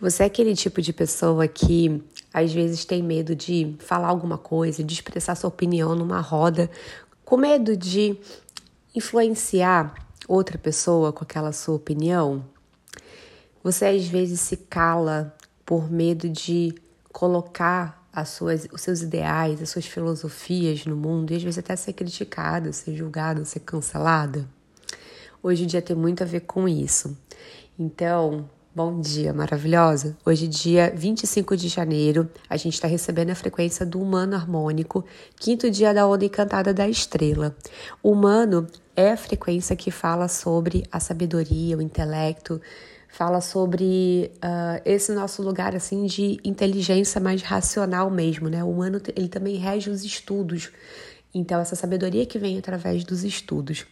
Você é aquele tipo de pessoa que às vezes tem medo de falar alguma coisa, de expressar sua opinião numa roda, com medo de influenciar outra pessoa com aquela sua opinião? Você às vezes se cala por medo de colocar as suas, os seus ideais, as suas filosofias no mundo e às vezes até ser criticada, ser julgada, ser cancelada? Hoje o dia tem muito a ver com isso. Então, Bom dia, maravilhosa! Hoje, dia 25 de janeiro, a gente está recebendo a frequência do humano harmônico, quinto dia da onda encantada da estrela. O humano é a frequência que fala sobre a sabedoria, o intelecto, fala sobre uh, esse nosso lugar assim de inteligência mais racional mesmo, né? O humano ele também rege os estudos então, essa sabedoria que vem através dos estudos.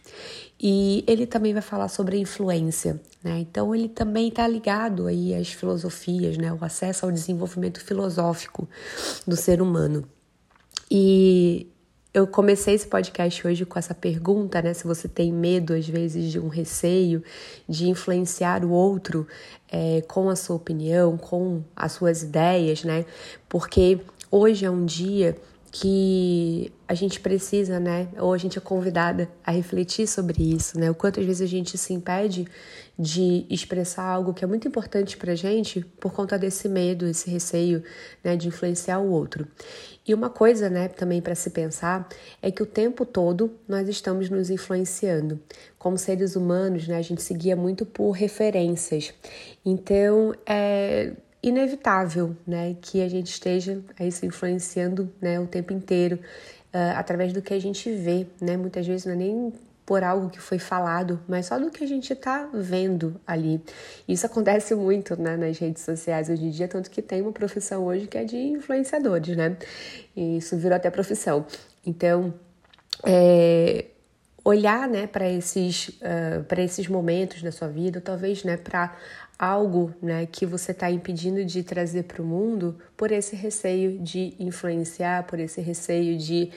E ele também vai falar sobre a influência, né? Então, ele também está ligado aí às filosofias, né? O acesso ao desenvolvimento filosófico do ser humano. E eu comecei esse podcast hoje com essa pergunta, né? Se você tem medo, às vezes, de um receio de influenciar o outro é, com a sua opinião, com as suas ideias, né? Porque hoje é um dia que a gente precisa, né? Ou a gente é convidada a refletir sobre isso, né? O quanto às vezes a gente se impede de expressar algo que é muito importante pra gente por conta desse medo, esse receio, né, de influenciar o outro. E uma coisa, né, também para se pensar é que o tempo todo nós estamos nos influenciando. Como seres humanos, né, a gente seguia muito por referências. Então, é inevitável, né, que a gente esteja aí se influenciando, né, o tempo inteiro uh, através do que a gente vê, né, muitas vezes não é nem por algo que foi falado, mas só do que a gente está vendo ali. Isso acontece muito né, nas redes sociais hoje em dia, tanto que tem uma profissão hoje que é de influenciadores, né? E isso virou até profissão. Então, é, olhar né, para esses, uh, esses momentos da sua vida, talvez né, para algo né, que você está impedindo de trazer para o mundo por esse receio de influenciar, por esse receio de,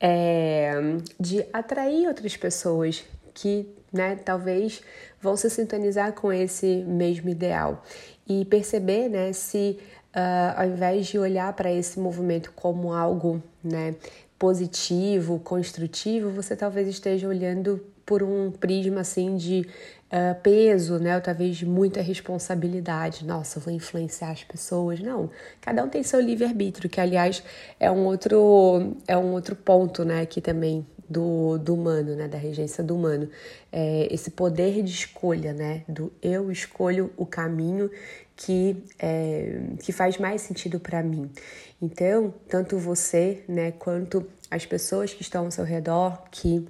é, de atrair outras pessoas que né, talvez vão se sintonizar com esse mesmo ideal. E perceber né, se uh, ao invés de olhar para esse movimento como algo né, positivo, construtivo, você talvez esteja olhando por um prisma assim de uh, peso, né? Ou talvez muita responsabilidade. Nossa, vou influenciar as pessoas. Não, cada um tem seu livre-arbítrio, que aliás é um outro, é um outro ponto, né? Aqui também do, do humano, né? Da regência do humano. É, esse poder de escolha, né? Do eu escolho o caminho que, é, que faz mais sentido para mim. Então, tanto você, né, quanto as pessoas que estão ao seu redor, que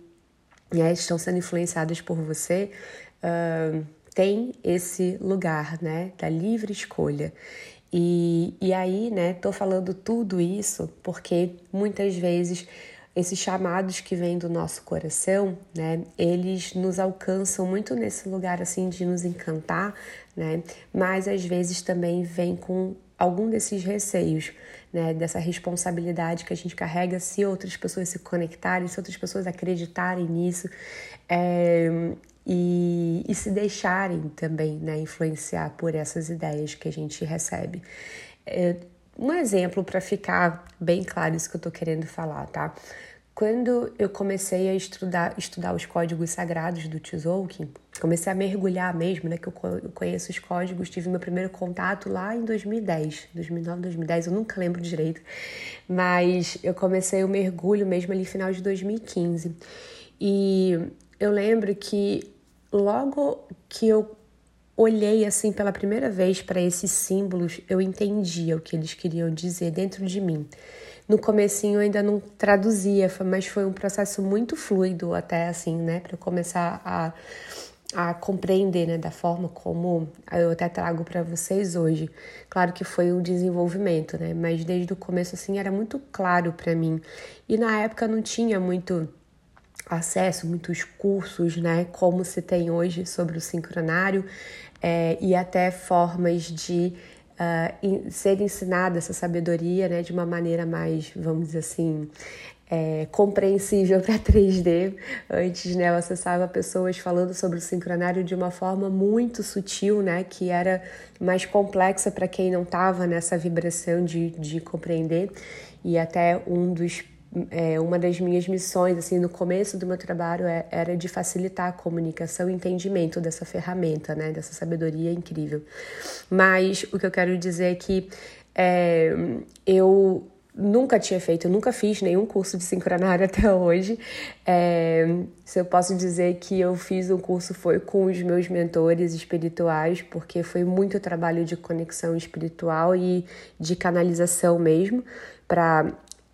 né, estão sendo influenciadas por você, uh, tem esse lugar, né, da livre escolha. E, e aí, né, tô falando tudo isso porque muitas vezes esses chamados que vêm do nosso coração, né, eles nos alcançam muito nesse lugar assim de nos encantar, né, mas às vezes também vem com algum desses receios, né, dessa responsabilidade que a gente carrega se outras pessoas se conectarem, se outras pessoas acreditarem nisso é, e, e, se deixarem também né, influenciar por essas ideias que a gente recebe. É, um exemplo para ficar bem claro isso que eu estou querendo falar, tá? Quando eu comecei a estudar, estudar os códigos sagrados do Tzolk'in, comecei a mergulhar mesmo, né, que eu conheço os códigos, tive meu primeiro contato lá em 2010, 2009, 2010, eu nunca lembro direito, mas eu comecei o mergulho mesmo ali final de 2015. E eu lembro que logo que eu olhei assim pela primeira vez para esses símbolos, eu entendia o que eles queriam dizer dentro de mim. No comecinho eu ainda não traduzia, mas foi um processo muito fluido até assim, né, para começar a, a compreender, né, da forma como eu até trago para vocês hoje. Claro que foi um desenvolvimento, né, mas desde o começo assim era muito claro para mim. E na época não tinha muito acesso, muitos cursos, né, como se tem hoje sobre o sincronário é, e até formas de uh, ser ensinada essa sabedoria né, de uma maneira mais, vamos dizer assim, é, compreensível para 3D. Antes, né, eu acessava pessoas falando sobre o sincronário de uma forma muito sutil, né, que era mais complexa para quem não estava nessa vibração de, de compreender. E até um dos é, uma das minhas missões, assim, no começo do meu trabalho é, era de facilitar a comunicação e entendimento dessa ferramenta, né, dessa sabedoria incrível. Mas o que eu quero dizer é que é, eu nunca tinha feito, eu nunca fiz nenhum curso de sincronário até hoje. É, se eu posso dizer que eu fiz um curso foi com os meus mentores espirituais, porque foi muito trabalho de conexão espiritual e de canalização mesmo, para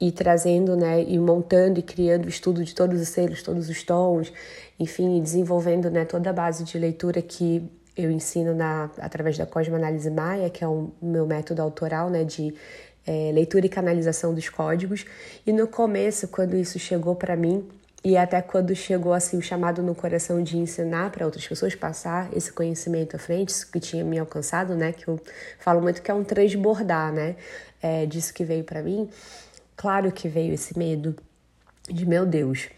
ir trazendo, né, e montando e criando o estudo de todos os selos, todos os tons, enfim, desenvolvendo, né, toda a base de leitura que eu ensino na, através da Cosmoanálise Maia, que é o meu método autoral, né, de é, leitura e canalização dos códigos. E no começo, quando isso chegou para mim, e até quando chegou assim o chamado no coração de ensinar para outras pessoas passar esse conhecimento à frente, isso que tinha me alcançado, né? Que eu falo muito que é um transbordar, né? É, disso que veio para mim. Claro que veio esse medo de meu Deus.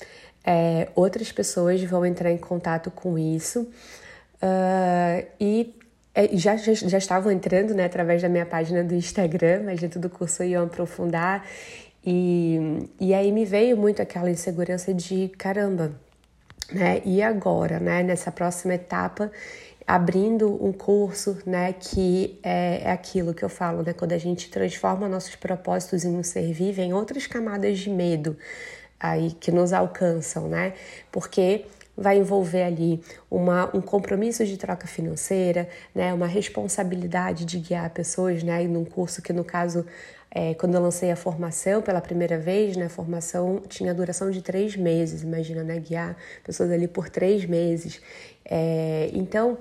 É, outras pessoas vão entrar em contato com isso uh, e é, já, já, já estavam entrando né, através da minha página do Instagram, mas dentro do curso iam aprofundar. E, e aí me veio muito aquela insegurança de caramba, né? E agora, né? Nessa próxima etapa, abrindo um curso, né? Que é, é aquilo que eu falo, né? Quando a gente transforma nossos propósitos em um ser vivo, em outras camadas de medo aí que nos alcançam, né? Porque vai envolver ali uma, um compromisso de troca financeira, né, uma responsabilidade de guiar pessoas, né, num curso que no caso é, quando eu lancei a formação pela primeira vez, né, a formação tinha duração de três meses, imagina, né, guiar pessoas ali por três meses. É, então,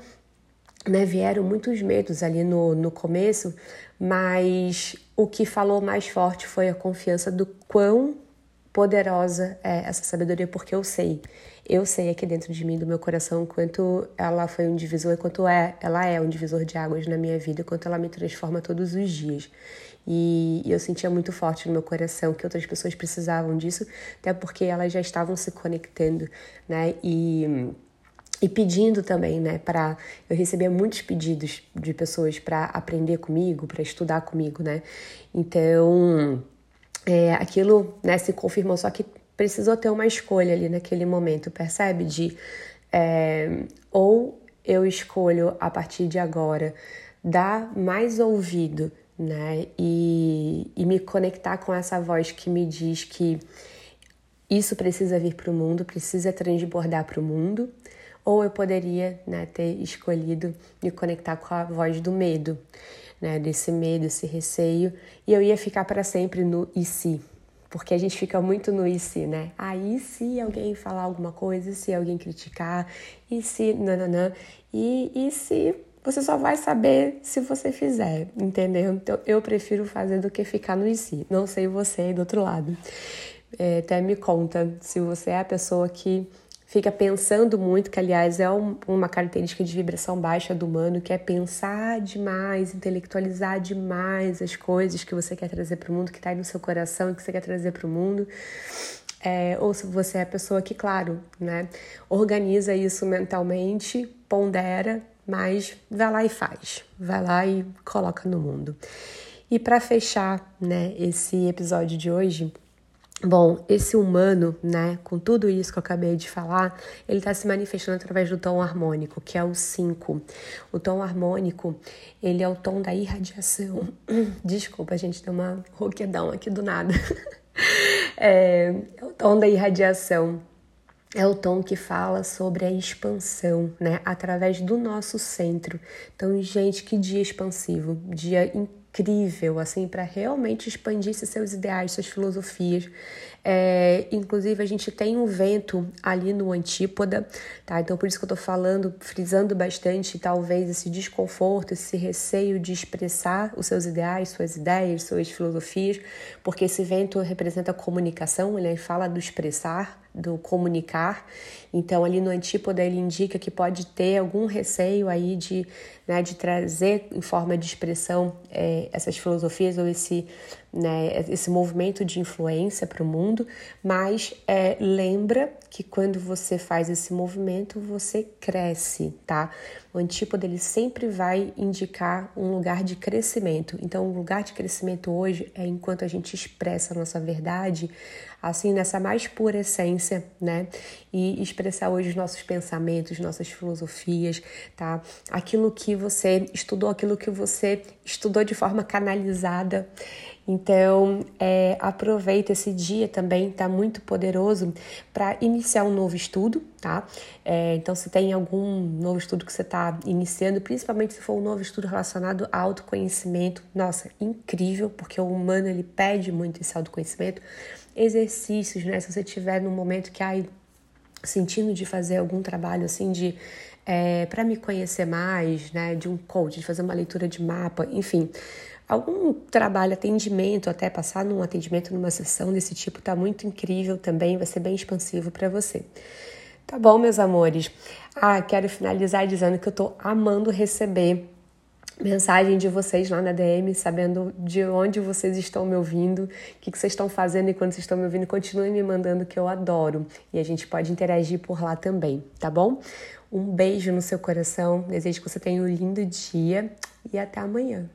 né, vieram muitos medos ali no, no começo, mas o que falou mais forte foi a confiança do quão poderosa é essa sabedoria, porque eu sei eu sei aqui dentro de mim, do meu coração, quanto ela foi um divisor, quanto é, ela é um divisor de águas na minha vida, quanto ela me transforma todos os dias. E, eu sentia muito forte no meu coração que outras pessoas precisavam disso, até porque elas já estavam se conectando, né? E e pedindo também, né, para eu recebia muitos pedidos de pessoas para aprender comigo, para estudar comigo, né? Então, é, aquilo, né, se confirmou só que precisou ter uma escolha ali naquele momento, percebe? De é, ou eu escolho a partir de agora dar mais ouvido, né? E, e me conectar com essa voz que me diz que isso precisa vir para o mundo, precisa transbordar para o mundo, ou eu poderia né, ter escolhido me conectar com a voz do medo, né, desse medo, esse receio, e eu ia ficar para sempre no e se, porque a gente fica muito no e se, né? Aí se alguém falar alguma coisa, se alguém criticar, e se nananã, e, e se você só vai saber se você fizer, entendeu? Então eu prefiro fazer do que ficar no e se. Não sei você aí do outro lado. É, até me conta se você é a pessoa que fica pensando muito, que aliás é um, uma característica de vibração baixa do humano, que é pensar demais, intelectualizar demais as coisas que você quer trazer para o mundo, que está aí no seu coração e que você quer trazer para o mundo. É, ou se você é a pessoa que, claro, né, organiza isso mentalmente, pondera, mas vai lá e faz, vai lá e coloca no mundo. E para fechar, né, esse episódio de hoje, Bom, esse humano, né, com tudo isso que eu acabei de falar, ele está se manifestando através do tom harmônico, que é o 5. O tom harmônico, ele é o tom da irradiação. Desculpa, gente deu uma roquedão aqui do nada. é, é o tom da irradiação. É o tom que fala sobre a expansão, né, através do nosso centro. Então, gente, que dia expansivo, dia incrível incrível, assim, para realmente expandir seus ideais, suas filosofias. É, inclusive, a gente tem um vento ali no antípoda, tá? Então, por isso que eu tô falando, frisando bastante, talvez, esse desconforto, esse receio de expressar os seus ideais, suas ideias, suas filosofias, porque esse vento representa a comunicação, ele fala do expressar, do comunicar. Então, ali no antípoda, ele indica que pode ter algum receio aí de, né, de trazer em forma de expressão é, essas filosofias ou esse, né, esse movimento de influência para o mundo, mas é, lembra que quando você faz esse movimento, você cresce, tá? O antípodo ele sempre vai indicar um lugar de crescimento. Então, o lugar de crescimento hoje é enquanto a gente expressa a nossa verdade, assim, nessa mais pura essência, né? E expressar hoje os nossos pensamentos, nossas filosofias, tá? Aquilo que você estudou, aquilo que você estudou de forma canalizada. Então, é, aproveita esse dia também, tá muito poderoso para iniciar um novo estudo, tá? É, então, se tem algum novo estudo que você está iniciando, principalmente se for um novo estudo relacionado ao autoconhecimento, nossa, incrível, porque o humano ele pede muito esse autoconhecimento. Exercícios, né? Se você tiver num momento que ai, sentindo de fazer algum trabalho assim de é, para me conhecer mais, né? De um coach, de fazer uma leitura de mapa, enfim algum trabalho, atendimento, até passar num atendimento numa sessão desse tipo, tá muito incrível também, vai ser bem expansivo para você. Tá bom, meus amores? Ah, quero finalizar dizendo que eu tô amando receber mensagem de vocês lá na DM, sabendo de onde vocês estão me ouvindo, o que, que vocês estão fazendo e quando vocês estão me ouvindo, continuem me mandando que eu adoro. E a gente pode interagir por lá também, tá bom? Um beijo no seu coração, desejo que você tenha um lindo dia e até amanhã.